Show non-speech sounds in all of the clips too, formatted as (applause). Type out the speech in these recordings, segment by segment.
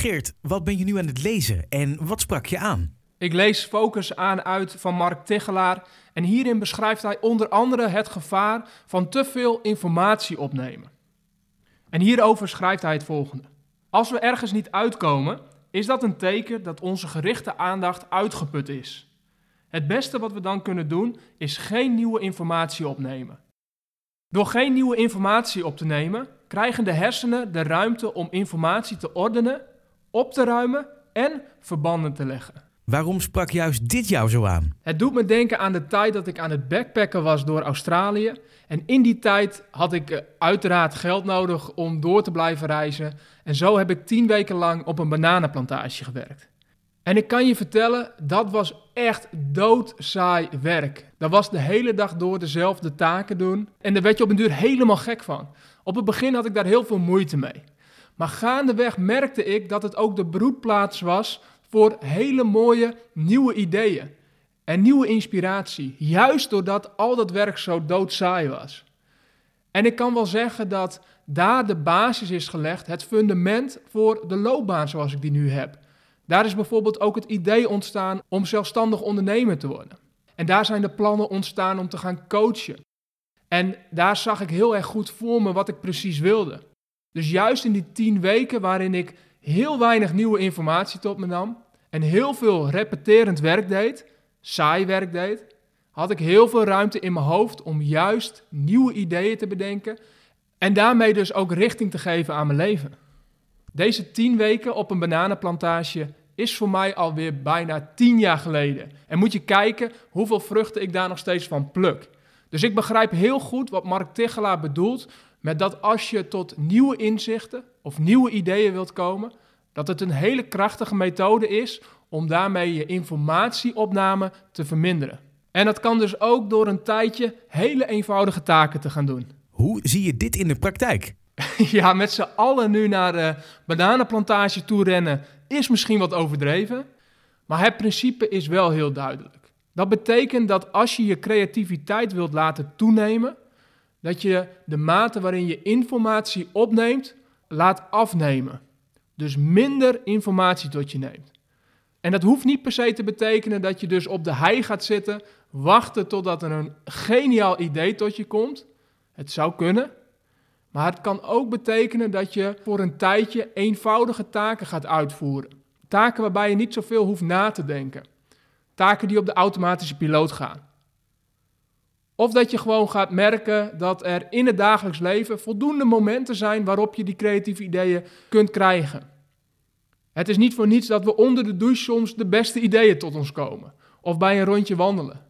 Geert, wat ben je nu aan het lezen en wat sprak je aan? Ik lees Focus aan uit van Mark Tichelaar en hierin beschrijft hij onder andere het gevaar van te veel informatie opnemen. En hierover schrijft hij het volgende. Als we ergens niet uitkomen, is dat een teken dat onze gerichte aandacht uitgeput is. Het beste wat we dan kunnen doen is geen nieuwe informatie opnemen. Door geen nieuwe informatie op te nemen, krijgen de hersenen de ruimte om informatie te ordenen, op te ruimen en verbanden te leggen. Waarom sprak juist dit jou zo aan? Het doet me denken aan de tijd dat ik aan het backpacken was door Australië. En in die tijd had ik eh, uiteraard geld nodig om door te blijven reizen. En zo heb ik tien weken lang op een bananenplantage gewerkt. En ik kan je vertellen, dat was echt doodsaai werk. Dat was de hele dag door dezelfde taken doen. En daar werd je op een duur helemaal gek van. Op het begin had ik daar heel veel moeite mee. Maar gaandeweg merkte ik dat het ook de broedplaats was voor hele mooie nieuwe ideeën en nieuwe inspiratie. Juist doordat al dat werk zo doodsaai was. En ik kan wel zeggen dat daar de basis is gelegd, het fundament voor de loopbaan zoals ik die nu heb. Daar is bijvoorbeeld ook het idee ontstaan om zelfstandig ondernemer te worden. En daar zijn de plannen ontstaan om te gaan coachen. En daar zag ik heel erg goed voor me wat ik precies wilde. Dus juist in die tien weken waarin ik heel weinig nieuwe informatie tot me nam en heel veel repeterend werk deed, saai werk deed, had ik heel veel ruimte in mijn hoofd om juist nieuwe ideeën te bedenken en daarmee dus ook richting te geven aan mijn leven. Deze tien weken op een bananenplantage is voor mij alweer bijna tien jaar geleden. En moet je kijken hoeveel vruchten ik daar nog steeds van pluk. Dus ik begrijp heel goed wat Mark Tichelaar bedoelt met dat als je tot nieuwe inzichten of nieuwe ideeën wilt komen, dat het een hele krachtige methode is om daarmee je informatieopname te verminderen. En dat kan dus ook door een tijdje hele eenvoudige taken te gaan doen. (laughs) Hoe zie je dit in de praktijk? ja, met z'n allen nu naar de bananenplantage toe rennen is misschien wat overdreven, maar het principe is wel heel duidelijk. Dat betekent dat als je je creativiteit wilt laten toenemen, dat je de mate waarin je informatie opneemt laat afnemen. Dus minder informatie tot je neemt. En dat hoeft niet per se te betekenen dat je dus op de hei gaat zitten, wachten totdat er een geniaal idee tot je komt. Het zou kunnen. Maar het kan ook betekenen dat je voor een tijdje eenvoudige taken gaat uitvoeren. Taken waarbij je niet zoveel hoeft na te denken. Taken die op de automatische piloot gaan. Of dat je gewoon gaat merken dat er in het dagelijks leven voldoende momenten zijn waarop je die creatieve ideeën kunt krijgen. Het is niet voor niets dat we onder de douche soms de beste ideeën tot ons komen. Of bij een rondje wandelen.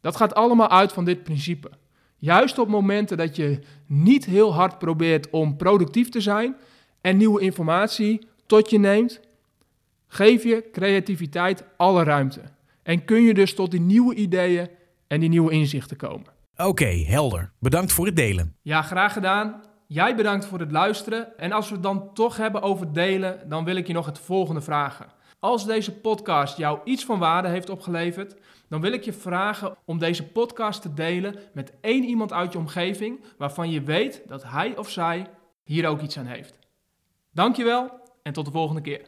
Dat gaat allemaal uit van dit principe. Juist op momenten dat je niet heel hard probeert om productief te zijn en nieuwe informatie tot je neemt, geef je creativiteit alle ruimte. En kun je dus tot die nieuwe ideeën en die nieuwe inzichten komen. Oké, helder. Bedankt voor het delen. Ja, graag gedaan. Jij bedankt voor het luisteren. En als we het dan toch hebben over delen, dan wil ik je nog het volgende vragen. Als deze podcast jou iets van waarde heeft opgeleverd, dan wil ik je vragen om deze podcast te delen met één iemand uit je omgeving waarvan je weet dat hij of zij hier ook iets aan heeft. Dankjewel en tot de volgende keer.